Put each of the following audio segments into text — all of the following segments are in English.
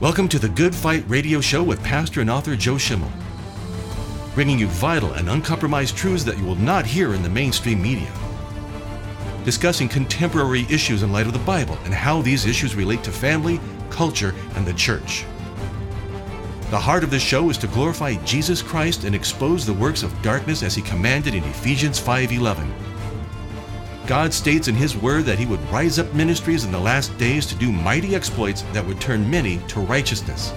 Welcome to the Good Fight Radio Show with pastor and author Joe Schimmel, bringing you vital and uncompromised truths that you will not hear in the mainstream media. Discussing contemporary issues in light of the Bible and how these issues relate to family, culture, and the church. The heart of the show is to glorify Jesus Christ and expose the works of darkness as he commanded in Ephesians 5:11. God states in his word that he would rise up ministries in the last days to do mighty exploits that would turn many to righteousness.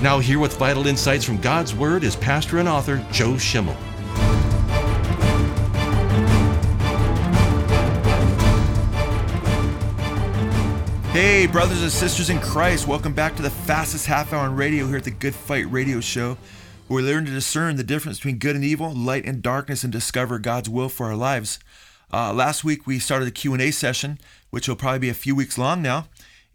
Now here with vital insights from God's word is pastor and author Joe Schimmel. Hey, brothers and sisters in Christ, welcome back to the fastest half hour on radio here at the Good Fight Radio Show, we learn to discern the difference between good and evil, light and darkness, and discover God's will for our lives. Uh, last week we started a Q&A session, which will probably be a few weeks long now,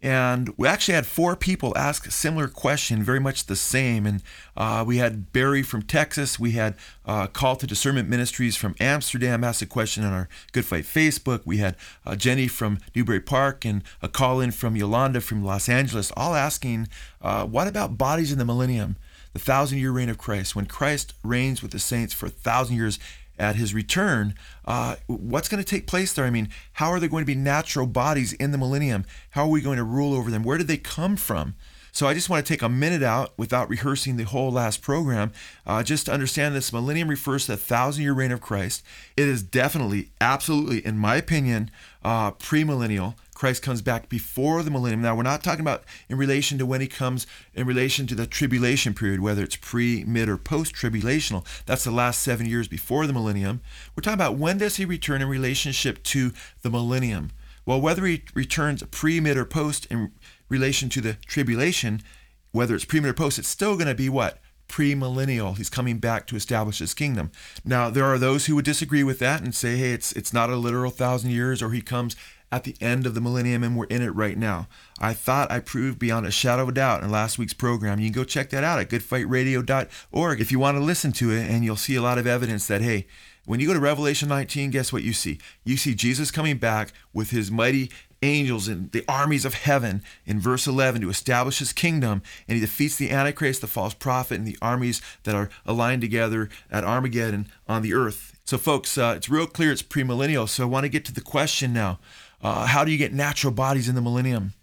and we actually had four people ask a similar question, very much the same. And uh, we had Barry from Texas. We had uh, Call to Discernment Ministries from Amsterdam ask a question on our Good Fight Facebook. We had uh, Jenny from Newbury Park and a call in from Yolanda from Los Angeles, all asking, uh, what about bodies in the millennium? The thousand year reign of Christ, when Christ reigns with the saints for a thousand years, at his return, uh, what's going to take place there? I mean, how are there going to be natural bodies in the millennium? How are we going to rule over them? Where did they come from? So I just want to take a minute out without rehearsing the whole last program, uh, just to understand this millennium refers to the thousand year reign of Christ. It is definitely, absolutely, in my opinion, uh, premillennial. Christ comes back before the millennium. Now, we're not talking about in relation to when he comes in relation to the tribulation period, whether it's pre, mid, or post tribulational. That's the last seven years before the millennium. We're talking about when does he return in relationship to the millennium. Well, whether he returns pre, mid, or post in relation to the tribulation, whether it's pre, mid, or post, it's still going to be what? premillennial. He's coming back to establish his kingdom. Now, there are those who would disagree with that and say, hey, it's it's not a literal thousand years, or he comes at the end of the millennium and we're in it right now. I thought I proved beyond a shadow of a doubt in last week's program. You can go check that out at goodfightradio.org if you want to listen to it, and you'll see a lot of evidence that, hey, when you go to Revelation 19, guess what you see? You see Jesus coming back with his mighty angels and the armies of heaven in verse 11 to establish his kingdom, and he defeats the Antichrist, the false prophet, and the armies that are aligned together at Armageddon on the earth. So, folks, uh, it's real clear it's premillennial. So, I want to get to the question now uh, how do you get natural bodies in the millennium?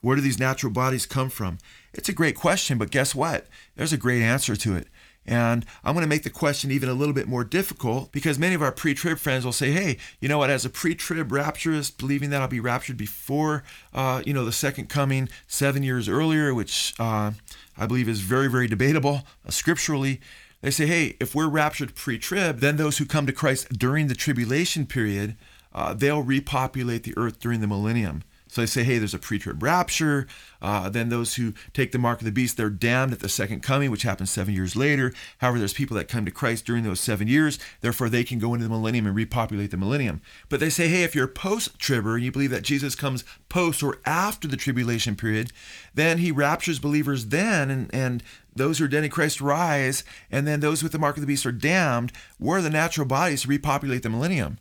Where do these natural bodies come from? It's a great question, but guess what? There's a great answer to it. And I'm going to make the question even a little bit more difficult because many of our pre trib friends will say, hey, you know what, as a pre trib rapturist, believing that I'll be raptured before, uh, you know, the second coming seven years earlier, which uh, I believe is very, very debatable uh, scripturally. They say, hey, if we're raptured pre trib, then those who come to Christ during the tribulation period uh, they'll repopulate the earth during the millennium. So they say, hey, there's a pre-trib rapture. Uh, then those who take the mark of the beast, they're damned at the second coming, which happens seven years later. However, there's people that come to Christ during those seven years. Therefore, they can go into the millennium and repopulate the millennium. But they say, hey, if you're post-tribber and you believe that Jesus comes post or after the tribulation period, then he raptures believers then, and, and those who are dead in Christ rise, and then those with the mark of the beast are damned. Where are the natural bodies to repopulate the millennium?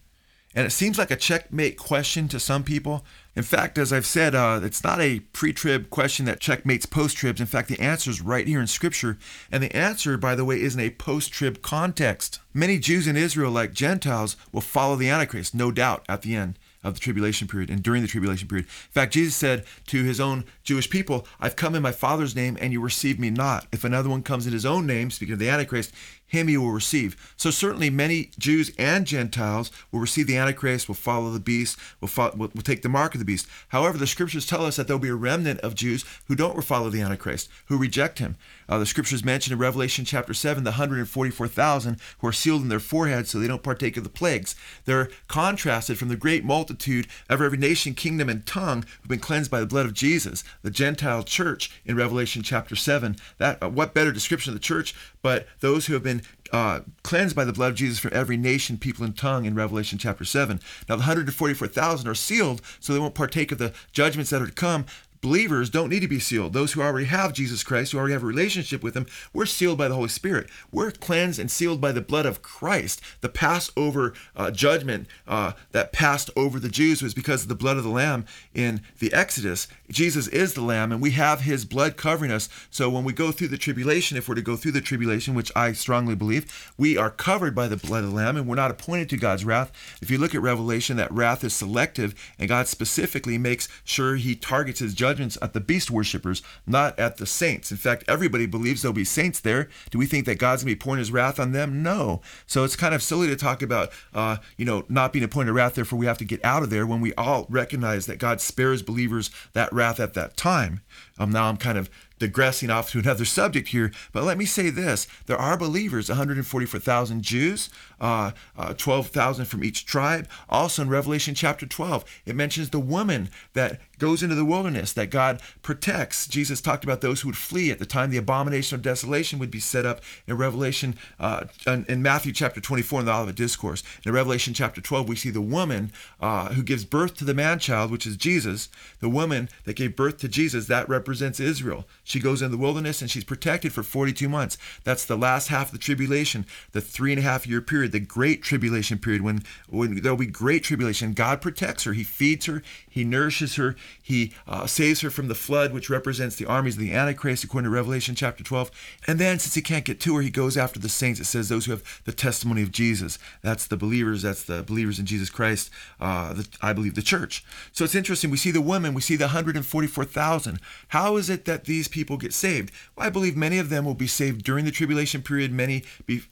And it seems like a checkmate question to some people. In fact, as I've said, uh, it's not a pre trib question that checkmates post tribs. In fact, the answer is right here in Scripture. And the answer, by the way, is in a post trib context. Many Jews in Israel, like Gentiles, will follow the Antichrist, no doubt, at the end of the tribulation period and during the tribulation period. In fact, Jesus said to his own Jewish people, I've come in my Father's name and you receive me not. If another one comes in his own name, speaking of the Antichrist, him you will receive. So certainly many Jews and Gentiles will receive the Antichrist, will follow the beast, will, follow, will, will, take the mark of the beast. However, the scriptures tell us that there'll be a remnant of Jews who don't follow the Antichrist, who reject him. Uh, the scriptures mention in Revelation chapter 7 the 144,000 who are sealed in their foreheads so they don't partake of the plagues. They're contrasted from the great multitude of every nation, kingdom, and tongue who've been cleansed by the blood of Jesus, the Gentile church in Revelation chapter 7. That uh, What better description of the church but those who have been uh, cleansed by the blood of Jesus from every nation, people, and tongue in Revelation chapter 7. Now, the 144,000 are sealed, so they won't partake of the judgments that are to come. Believers don't need to be sealed. Those who already have Jesus Christ, who already have a relationship with Him, we're sealed by the Holy Spirit. We're cleansed and sealed by the blood of Christ. The Passover uh, judgment uh, that passed over the Jews was because of the blood of the Lamb in the Exodus. Jesus is the Lamb, and we have His blood covering us. So when we go through the tribulation, if we're to go through the tribulation, which I strongly believe, we are covered by the blood of the Lamb, and we're not appointed to God's wrath. If you look at Revelation, that wrath is selective, and God specifically makes sure He targets His judgments at the beast worshippers, not at the saints. In fact, everybody believes there'll be saints there. Do we think that God's going to be pouring His wrath on them? No. So it's kind of silly to talk about, uh, you know, not being a point of wrath. Therefore, we have to get out of there when we all recognize that God spares believers that wrath at that time. Um, now I'm kind of digressing off to another subject here, but let me say this. There are believers, 144,000 Jews, uh, uh, 12,000 from each tribe. Also in Revelation chapter 12, it mentions the woman that goes into the wilderness that God protects. Jesus talked about those who would flee at the time the abomination of desolation would be set up in Revelation, uh, in Matthew chapter 24 in the Olivet Discourse. In Revelation chapter 12, we see the woman uh, who gives birth to the man child, which is Jesus. The woman that gave birth to Jesus, that represents Israel. Goes in the wilderness and she's protected for 42 months. That's the last half of the tribulation, the three and a half year period, the great tribulation period, when, when there'll be great tribulation. God protects her, He feeds her, He nourishes her, He uh, saves her from the flood, which represents the armies of the Antichrist, according to Revelation chapter 12. And then, since He can't get to her, He goes after the saints. It says those who have the testimony of Jesus. That's the believers, that's the believers in Jesus Christ, uh, the, I believe the church. So it's interesting. We see the women, we see the 144,000. How is it that these people get saved? Well, I believe many of them will be saved during the tribulation period. Many,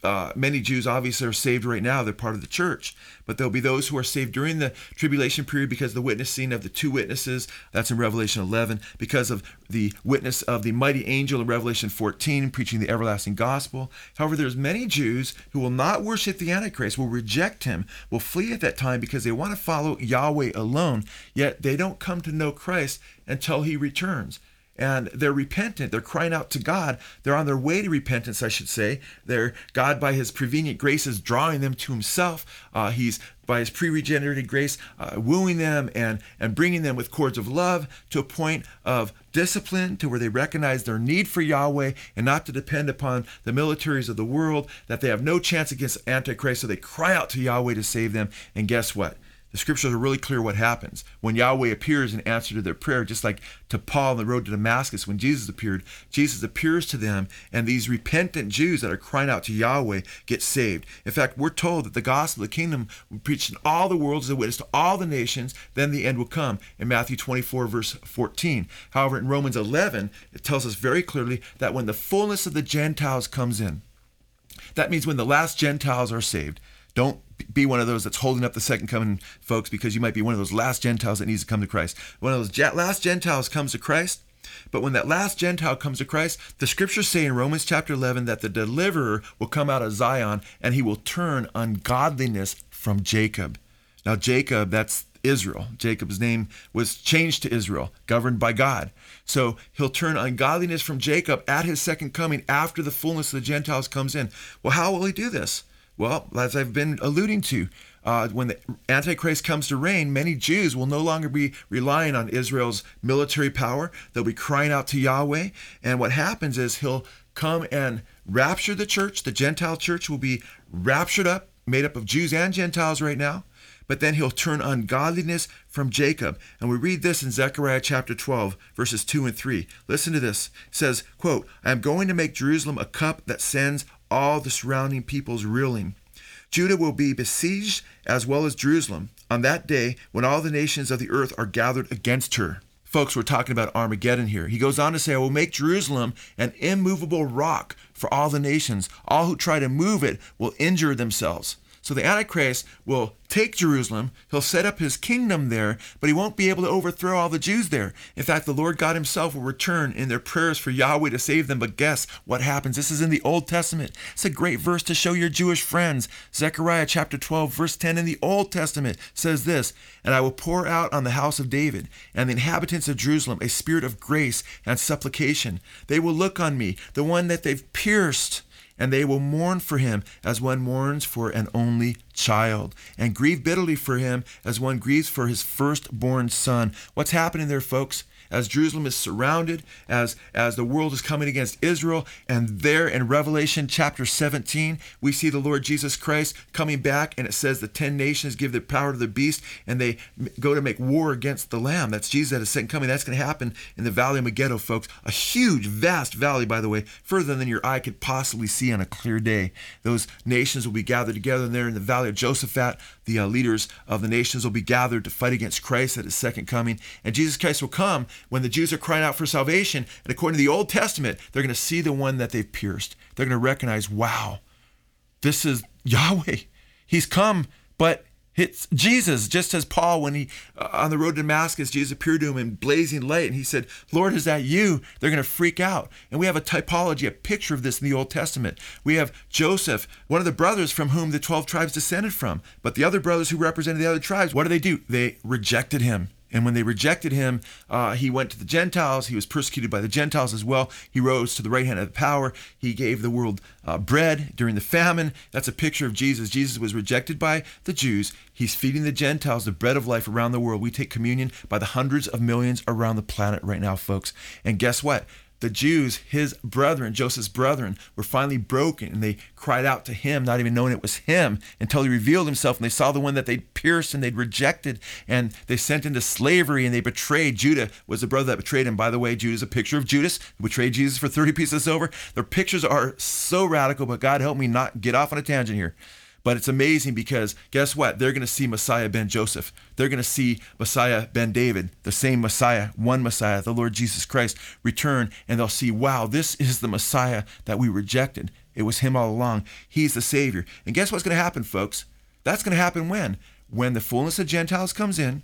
uh, many Jews obviously are saved right now. They're part of the church. But there'll be those who are saved during the tribulation period because the witnessing of the two witnesses. That's in Revelation 11. Because of the witness of the mighty angel in Revelation 14, preaching the everlasting gospel. However, there's many Jews who will not worship the Antichrist, will reject him, will flee at that time because they want to follow Yahweh alone. Yet they don't come to know Christ until he returns and they're repentant. They're crying out to God. They're on their way to repentance, I should say. They're God, by His prevenient grace, is drawing them to Himself. Uh, he's by His pre-regenerated grace, uh, wooing them and and bringing them with cords of love to a point of discipline, to where they recognize their need for Yahweh and not to depend upon the militaries of the world. That they have no chance against Antichrist, so they cry out to Yahweh to save them. And guess what? The scriptures are really clear what happens. When Yahweh appears in answer to their prayer, just like to Paul on the road to Damascus, when Jesus appeared, Jesus appears to them, and these repentant Jews that are crying out to Yahweh get saved. In fact, we're told that the gospel of the kingdom will be preached in all the world as a witness to all the nations, then the end will come in Matthew 24, verse 14. However, in Romans 11, it tells us very clearly that when the fullness of the Gentiles comes in, that means when the last Gentiles are saved, don't be one of those that's holding up the second coming, folks, because you might be one of those last Gentiles that needs to come to Christ. One of those last Gentiles comes to Christ. But when that last Gentile comes to Christ, the scriptures say in Romans chapter 11 that the deliverer will come out of Zion and he will turn ungodliness from Jacob. Now, Jacob, that's Israel. Jacob's name was changed to Israel, governed by God. So he'll turn ungodliness from Jacob at his second coming after the fullness of the Gentiles comes in. Well, how will he do this? Well, as I've been alluding to, uh, when the Antichrist comes to reign, many Jews will no longer be relying on Israel's military power. They'll be crying out to Yahweh. And what happens is he'll come and rapture the church. The Gentile church will be raptured up, made up of Jews and Gentiles right now. But then he'll turn ungodliness from Jacob. And we read this in Zechariah chapter 12, verses 2 and 3. Listen to this. It says, quote, I am going to make Jerusalem a cup that sends all the surrounding peoples reeling. Judah will be besieged as well as Jerusalem on that day when all the nations of the earth are gathered against her. Folks, we're talking about Armageddon here. He goes on to say, I will make Jerusalem an immovable rock for all the nations. All who try to move it will injure themselves. So the Antichrist will take Jerusalem. He'll set up his kingdom there, but he won't be able to overthrow all the Jews there. In fact, the Lord God himself will return in their prayers for Yahweh to save them. But guess what happens? This is in the Old Testament. It's a great verse to show your Jewish friends. Zechariah chapter 12, verse 10 in the Old Testament says this And I will pour out on the house of David and the inhabitants of Jerusalem a spirit of grace and supplication. They will look on me, the one that they've pierced and they will mourn for him as one mourns for an only child, and grieve bitterly for him as one grieves for his firstborn son. What's happening there, folks? As Jerusalem is surrounded, as, as the world is coming against Israel. And there in Revelation chapter 17, we see the Lord Jesus Christ coming back, and it says the 10 nations give their power to the beast, and they go to make war against the Lamb. That's Jesus at his second coming. That's going to happen in the Valley of Megiddo, folks. A huge, vast valley, by the way, further than your eye could possibly see on a clear day. Those nations will be gathered together there in the Valley of Josaphat. The uh, leaders of the nations will be gathered to fight against Christ at his second coming. And Jesus Christ will come when the Jews are crying out for salvation. And according to the Old Testament, they're going to see the one that they've pierced. They're going to recognize, wow, this is Yahweh. He's come, but it's Jesus, just as Paul, when he uh, on the road to Damascus, Jesus appeared to him in blazing light, and he said, "Lord, is that you?" They're going to freak out, and we have a typology, a picture of this in the Old Testament. We have Joseph, one of the brothers from whom the twelve tribes descended from, but the other brothers who represented the other tribes, what do they do? They rejected him. And when they rejected him, uh, he went to the Gentiles. He was persecuted by the Gentiles as well. He rose to the right hand of the power. He gave the world uh, bread during the famine. That's a picture of Jesus. Jesus was rejected by the Jews. He's feeding the Gentiles the bread of life around the world. We take communion by the hundreds of millions around the planet right now, folks. And guess what? The Jews, his brethren, Joseph's brethren, were finally broken and they cried out to him, not even knowing it was him, until he revealed himself and they saw the one that they'd pierced and they'd rejected and they sent into slavery and they betrayed. Judah was the brother that betrayed him. By the way, Judah is a picture of Judas who betrayed Jesus for 30 pieces of silver. Their pictures are so radical, but God help me not get off on a tangent here. But it's amazing because guess what? They're going to see Messiah ben Joseph. They're going to see Messiah ben David, the same Messiah, one Messiah, the Lord Jesus Christ, return. And they'll see, wow, this is the Messiah that we rejected. It was him all along. He's the Savior. And guess what's going to happen, folks? That's going to happen when? When the fullness of Gentiles comes in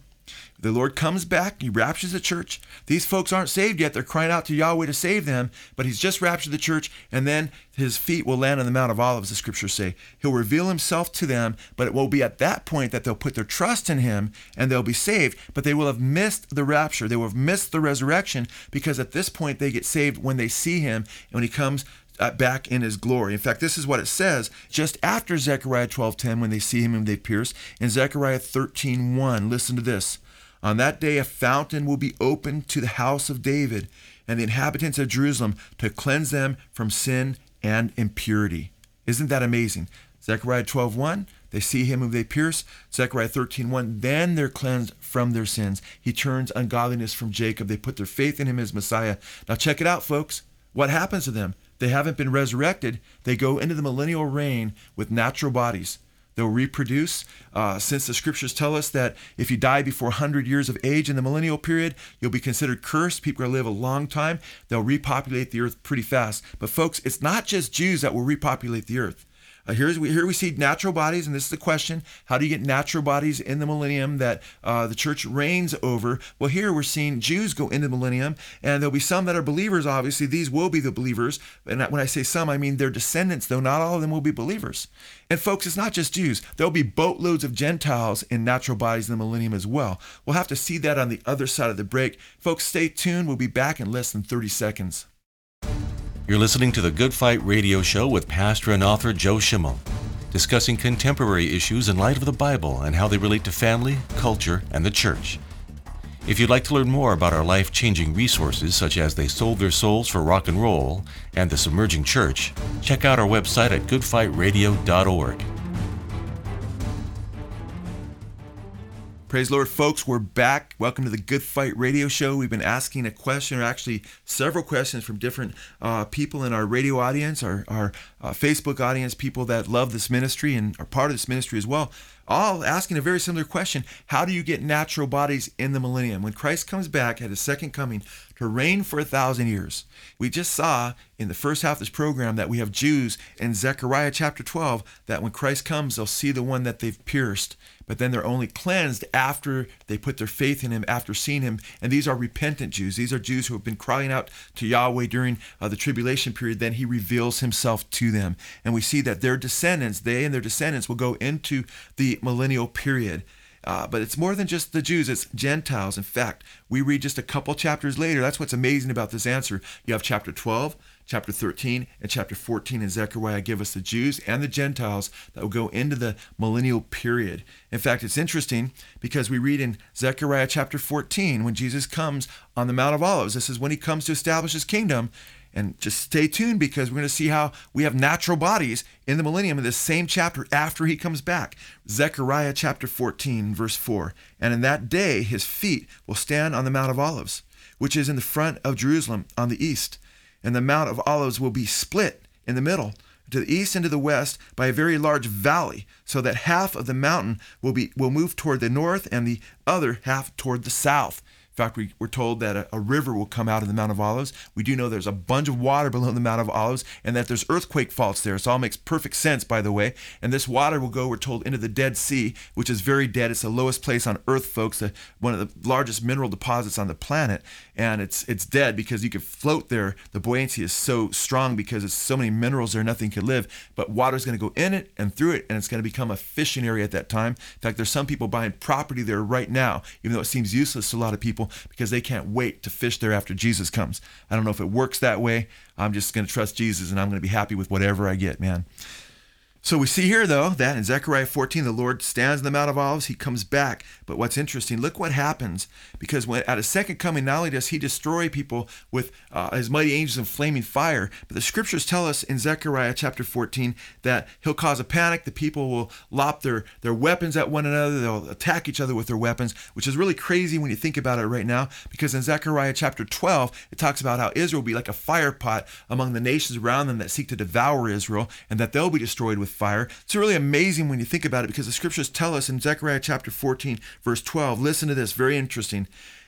the Lord comes back, He raptures the church. These folks aren't saved yet. They're crying out to Yahweh to save them, but He's just raptured the church, and then His feet will land on the Mount of Olives, the scriptures say. He'll reveal Himself to them, but it will be at that point that they'll put their trust in Him and they'll be saved, but they will have missed the rapture. They will have missed the resurrection because at this point they get saved when they see Him and when He comes uh, back in his glory. In fact, this is what it says just after Zechariah 12:10 when they see him and they pierce. In Zechariah 13:1, listen to this. On that day a fountain will be opened to the house of David and the inhabitants of Jerusalem to cleanse them from sin and impurity. Isn't that amazing? Zechariah 12:1, they see him whom they pierce. Zechariah 13:1, then they're cleansed from their sins. He turns ungodliness from Jacob. They put their faith in him as Messiah. Now check it out, folks. What happens to them? They haven't been resurrected. They go into the millennial reign with natural bodies. They'll reproduce. Uh, since the scriptures tell us that if you die before 100 years of age in the millennial period, you'll be considered cursed. People are going to live a long time. They'll repopulate the earth pretty fast. But, folks, it's not just Jews that will repopulate the earth. Uh, here's, here we see natural bodies, and this is the question how do you get natural bodies in the millennium that uh, the church reigns over? Well, here we're seeing Jews go into the millennium, and there'll be some that are believers, obviously. These will be the believers. And when I say some, I mean their descendants, though not all of them will be believers. And folks, it's not just Jews. There'll be boatloads of Gentiles in natural bodies in the millennium as well. We'll have to see that on the other side of the break. Folks, stay tuned. We'll be back in less than 30 seconds. You're listening to the Good Fight Radio Show with pastor and author Joe Schimmel, discussing contemporary issues in light of the Bible and how they relate to family, culture, and the church. If you'd like to learn more about our life changing resources, such as They Sold Their Souls for Rock and Roll and The Submerging Church, check out our website at goodfightradio.org. Praise Lord, folks. We're back. Welcome to the Good Fight Radio Show. We've been asking a question, or actually several questions from different uh, people in our radio audience, our, our uh, Facebook audience, people that love this ministry and are part of this ministry as well all asking a very similar question How do you get natural bodies in the millennium? When Christ comes back at his second coming to reign for a thousand years. We just saw in the first half of this program that we have Jews in Zechariah chapter 12 that when Christ comes, they'll see the one that they've pierced, but then they're only cleansed after they put their faith in him, after seeing him. And these are repentant Jews. These are Jews who have been crying out to Yahweh during uh, the tribulation period. Then he reveals himself to them. And we see that their descendants, they and their descendants, will go into the millennial period. Uh, but it's more than just the Jews, it's Gentiles. In fact, we read just a couple chapters later. That's what's amazing about this answer. You have chapter 12, chapter 13 and chapter 14 in Zechariah give us the Jews and the Gentiles that will go into the millennial period. In fact, it's interesting because we read in Zechariah chapter 14 when Jesus comes on the Mount of Olives, this is when he comes to establish his kingdom. And just stay tuned because we're going to see how we have natural bodies in the millennium in this same chapter after he comes back. Zechariah chapter 14, verse 4. And in that day his feet will stand on the Mount of Olives, which is in the front of Jerusalem on the east. And the Mount of Olives will be split in the middle to the east and to the west by a very large valley, so that half of the mountain will be will move toward the north and the other half toward the south. In fact, we, we're told that a, a, river will come out of the Mount of Olives. We do know there's a bunch of water below the Mount of Olives and that there's earthquake faults there. So it all makes perfect sense, by the way. And this water will go, we're told, into the Dead Sea, which is very dead. It's the lowest place on earth, folks, the, one of the largest mineral deposits on the planet. And it's it's dead because you could float there. The buoyancy is so strong because it's so many minerals there, nothing could live. But water's going to go in it and through it, and it's going to become a fishing area at that time. In fact, there's some people buying property there right now, even though it seems useless to a lot of people because they can't wait to fish there after Jesus comes. I don't know if it works that way. I'm just going to trust Jesus and I'm going to be happy with whatever I get, man. So we see here, though, that in Zechariah 14, the Lord stands in the Mount of Olives. He comes back. But what's interesting, look what happens. Because when at a second coming, not only does he destroy people with uh, his mighty angels and flaming fire, but the scriptures tell us in Zechariah chapter 14 that he'll cause a panic. The people will lop their, their weapons at one another. They'll attack each other with their weapons, which is really crazy when you think about it right now. Because in Zechariah chapter 12, it talks about how Israel will be like a fire pot among the nations around them that seek to devour Israel, and that they'll be destroyed with fire. It's really amazing when you think about it because the scriptures tell us in Zechariah chapter 14, verse 12, listen to this, very interesting.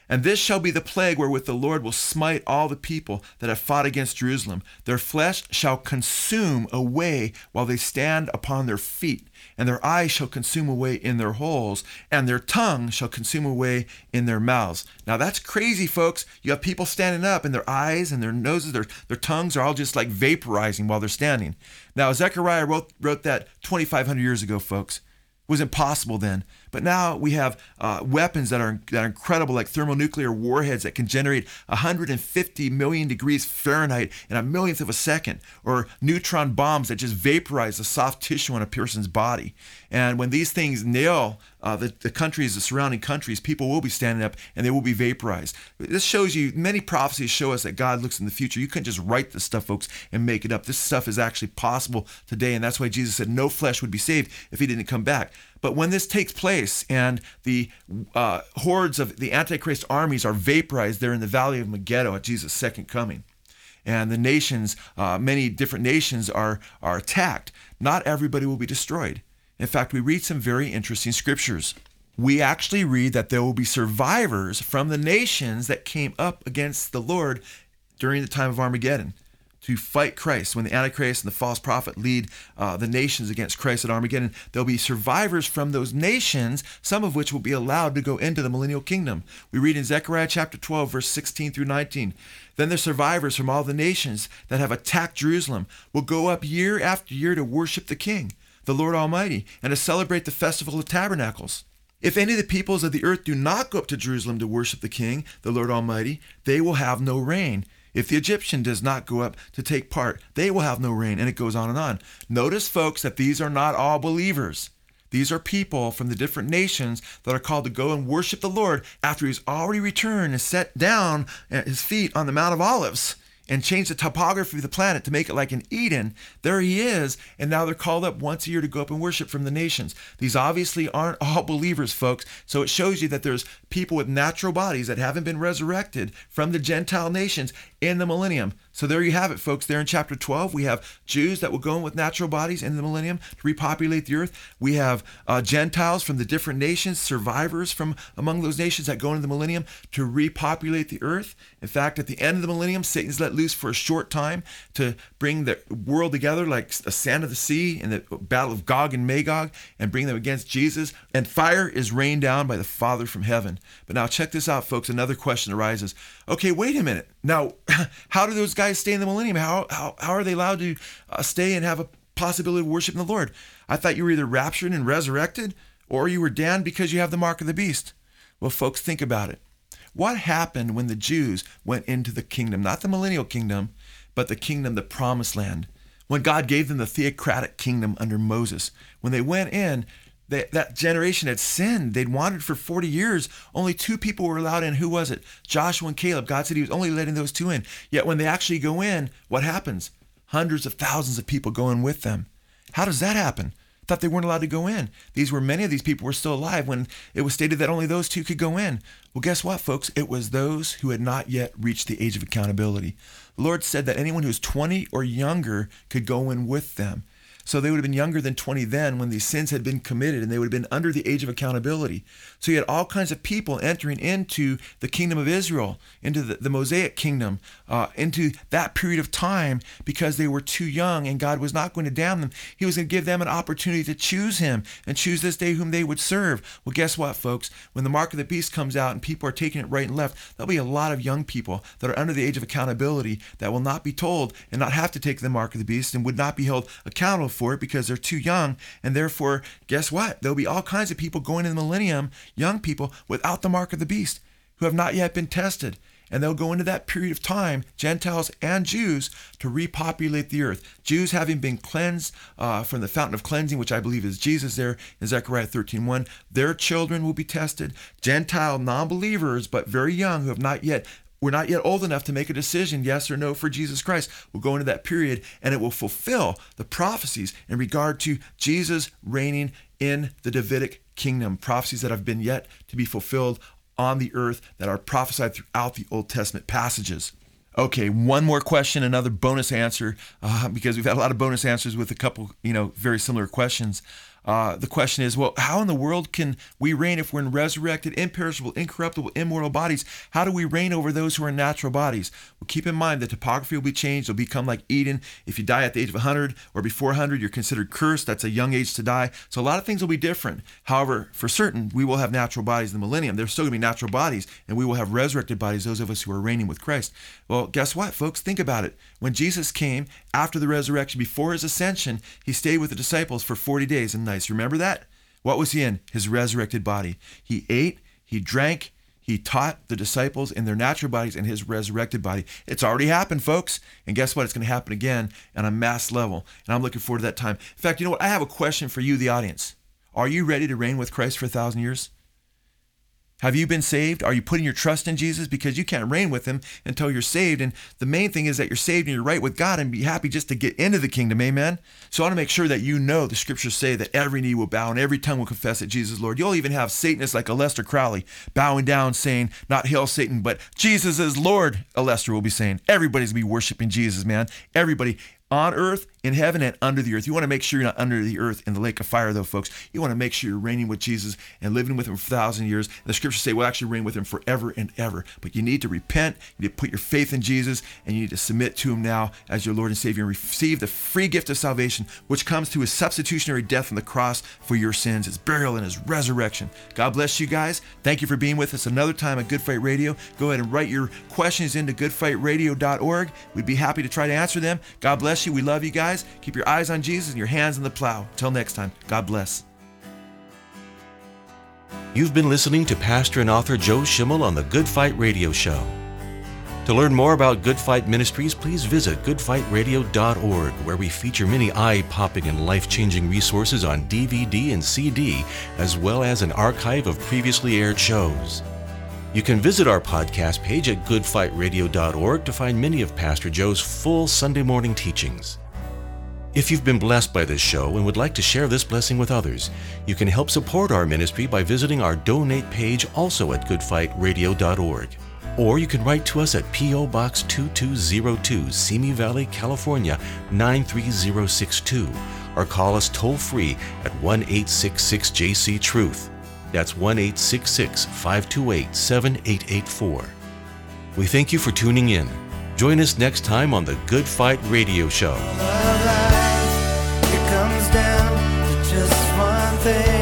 And this shall be the plague wherewith the Lord will smite all the people that have fought against Jerusalem. Their flesh shall consume away while they stand upon their feet, and their eyes shall consume away in their holes, and their tongue shall consume away in their mouths. Now that's crazy, folks. You have people standing up, and their eyes and their noses, their, their tongues are all just like vaporizing while they're standing. Now, Zechariah wrote, wrote that 2,500 years ago, folks. It was impossible then. But now we have uh, weapons that are, that are incredible, like thermonuclear warheads that can generate 150 million degrees Fahrenheit in a millionth of a second, or neutron bombs that just vaporize the soft tissue on a person's body. And when these things nail uh, the, the countries, the surrounding countries, people will be standing up and they will be vaporized. This shows you, many prophecies show us that God looks in the future. You couldn't just write this stuff, folks, and make it up. This stuff is actually possible today. And that's why Jesus said no flesh would be saved if he didn't come back. But when this takes place and the uh, hordes of the Antichrist armies are vaporized there in the valley of Megiddo at Jesus' second coming, and the nations, uh, many different nations are, are attacked, not everybody will be destroyed. In fact, we read some very interesting scriptures. We actually read that there will be survivors from the nations that came up against the Lord during the time of Armageddon to fight Christ. When the Antichrist and the false prophet lead uh, the nations against Christ at Armageddon, there'll be survivors from those nations, some of which will be allowed to go into the millennial kingdom. We read in Zechariah chapter 12, verse 16 through 19. Then the survivors from all the nations that have attacked Jerusalem will go up year after year to worship the King, the Lord Almighty, and to celebrate the festival of tabernacles. If any of the peoples of the earth do not go up to Jerusalem to worship the King, the Lord Almighty, they will have no rain if the Egyptian does not go up to take part, they will have no rain. And it goes on and on. Notice, folks, that these are not all believers. These are people from the different nations that are called to go and worship the Lord after he's already returned and set down at his feet on the Mount of Olives and changed the topography of the planet to make it like an Eden. There he is, and now they're called up once a year to go up and worship from the nations. These obviously aren't all believers, folks. So it shows you that there's people with natural bodies that haven't been resurrected from the Gentile nations in the millennium. So there you have it, folks. There in chapter 12, we have Jews that will go in with natural bodies in the millennium to repopulate the earth. We have uh, Gentiles from the different nations, survivors from among those nations that go into the millennium to repopulate the earth. In fact, at the end of the millennium, Satan's let loose for a short time to bring the world together like the sand of the sea in the battle of Gog and Magog and bring them against Jesus. And fire is rained down by the Father from heaven. But now check this out, folks. Another question arises. Okay, wait a minute. Now, how do those guys stay in the millennium? How, how, how are they allowed to uh, stay and have a possibility of worshiping the Lord? I thought you were either raptured and resurrected or you were damned because you have the mark of the beast. Well, folks, think about it. What happened when the Jews went into the kingdom? Not the millennial kingdom, but the kingdom, the promised land. When God gave them the theocratic kingdom under Moses, when they went in, they, that generation had sinned. They'd wandered for 40 years. Only two people were allowed in. Who was it? Joshua and Caleb. God said he was only letting those two in. Yet when they actually go in, what happens? Hundreds of thousands of people go in with them. How does that happen? thought they weren't allowed to go in. These were many of these people were still alive when it was stated that only those two could go in. Well, guess what, folks? It was those who had not yet reached the age of accountability. The Lord said that anyone who was 20 or younger could go in with them. So they would have been younger than 20 then when these sins had been committed and they would have been under the age of accountability. So you had all kinds of people entering into the kingdom of Israel, into the, the Mosaic kingdom, uh, into that period of time because they were too young and God was not going to damn them. He was going to give them an opportunity to choose Him and choose this day whom they would serve. Well, guess what, folks? When the mark of the beast comes out and people are taking it right and left, there'll be a lot of young people that are under the age of accountability that will not be told and not have to take the mark of the beast and would not be held accountable for it because they're too young. And therefore, guess what? There'll be all kinds of people going in the millennium, young people, without the mark of the beast who have not yet been tested. And they'll go into that period of time, Gentiles and Jews, to repopulate the earth. Jews having been cleansed uh, from the fountain of cleansing, which I believe is Jesus there in Zechariah 13.1, their children will be tested. Gentile non-believers, but very young, who have not yet we're not yet old enough to make a decision, yes or no, for Jesus Christ. We'll go into that period and it will fulfill the prophecies in regard to Jesus reigning in the Davidic kingdom, prophecies that have been yet to be fulfilled on the earth that are prophesied throughout the Old Testament passages. Okay, one more question, another bonus answer, uh, because we've had a lot of bonus answers with a couple, you know, very similar questions. Uh, the question is, well, how in the world can we reign if we're in resurrected, imperishable, incorruptible, immortal bodies? How do we reign over those who are in natural bodies? Well, keep in mind the topography will be changed. It'll become like Eden. If you die at the age of 100 or before 100, you're considered cursed. That's a young age to die. So a lot of things will be different. However, for certain, we will have natural bodies in the millennium. There's still going to be natural bodies, and we will have resurrected bodies, those of us who are reigning with Christ. Well, guess what, folks? Think about it. When Jesus came after the resurrection, before his ascension, he stayed with the disciples for 40 days and nights. Remember that? What was he in? His resurrected body. He ate, he drank, he taught the disciples in their natural bodies and his resurrected body. It's already happened, folks. And guess what? It's going to happen again on a mass level. And I'm looking forward to that time. In fact, you know what? I have a question for you, the audience. Are you ready to reign with Christ for a thousand years? Have you been saved? Are you putting your trust in Jesus? Because you can't reign with him until you're saved. And the main thing is that you're saved and you're right with God and be happy just to get into the kingdom. Amen. So I want to make sure that you know the scriptures say that every knee will bow and every tongue will confess that Jesus is Lord. You'll even have Satanists like Aleister Crowley bowing down saying, not hail Satan, but Jesus is Lord. Aleister will be saying, everybody's going to be worshiping Jesus, man. Everybody on earth, in heaven, and under the earth. You want to make sure you're not under the earth in the lake of fire, though, folks. You want to make sure you're reigning with Jesus and living with Him for a thousand years. And the scriptures say we'll actually reign with Him forever and ever. But you need to repent, you need to put your faith in Jesus, and you need to submit to Him now as your Lord and Savior and receive the free gift of salvation, which comes through His substitutionary death on the cross for your sins, His burial, and His resurrection. God bless you guys. Thank you for being with us another time at Good Fight Radio. Go ahead and write your questions into goodfightradio.org. We'd be happy to try to answer them. God bless you. We love you guys. Keep your eyes on Jesus and your hands on the plow. Till next time, God bless. You've been listening to pastor and author Joe Schimmel on the Good Fight Radio Show. To learn more about Good Fight Ministries, please visit goodfightradio.org, where we feature many eye popping and life changing resources on DVD and CD, as well as an archive of previously aired shows. You can visit our podcast page at goodfightradio.org to find many of Pastor Joe's full Sunday morning teachings. If you've been blessed by this show and would like to share this blessing with others, you can help support our ministry by visiting our donate page also at goodfightradio.org. Or you can write to us at P.O. Box 2202, Simi Valley, California 93062, or call us toll free at 1 866 JC Truth. That's 1 866 528 7884. We thank you for tuning in. Join us next time on the Good Fight Radio Show. Down to just one thing.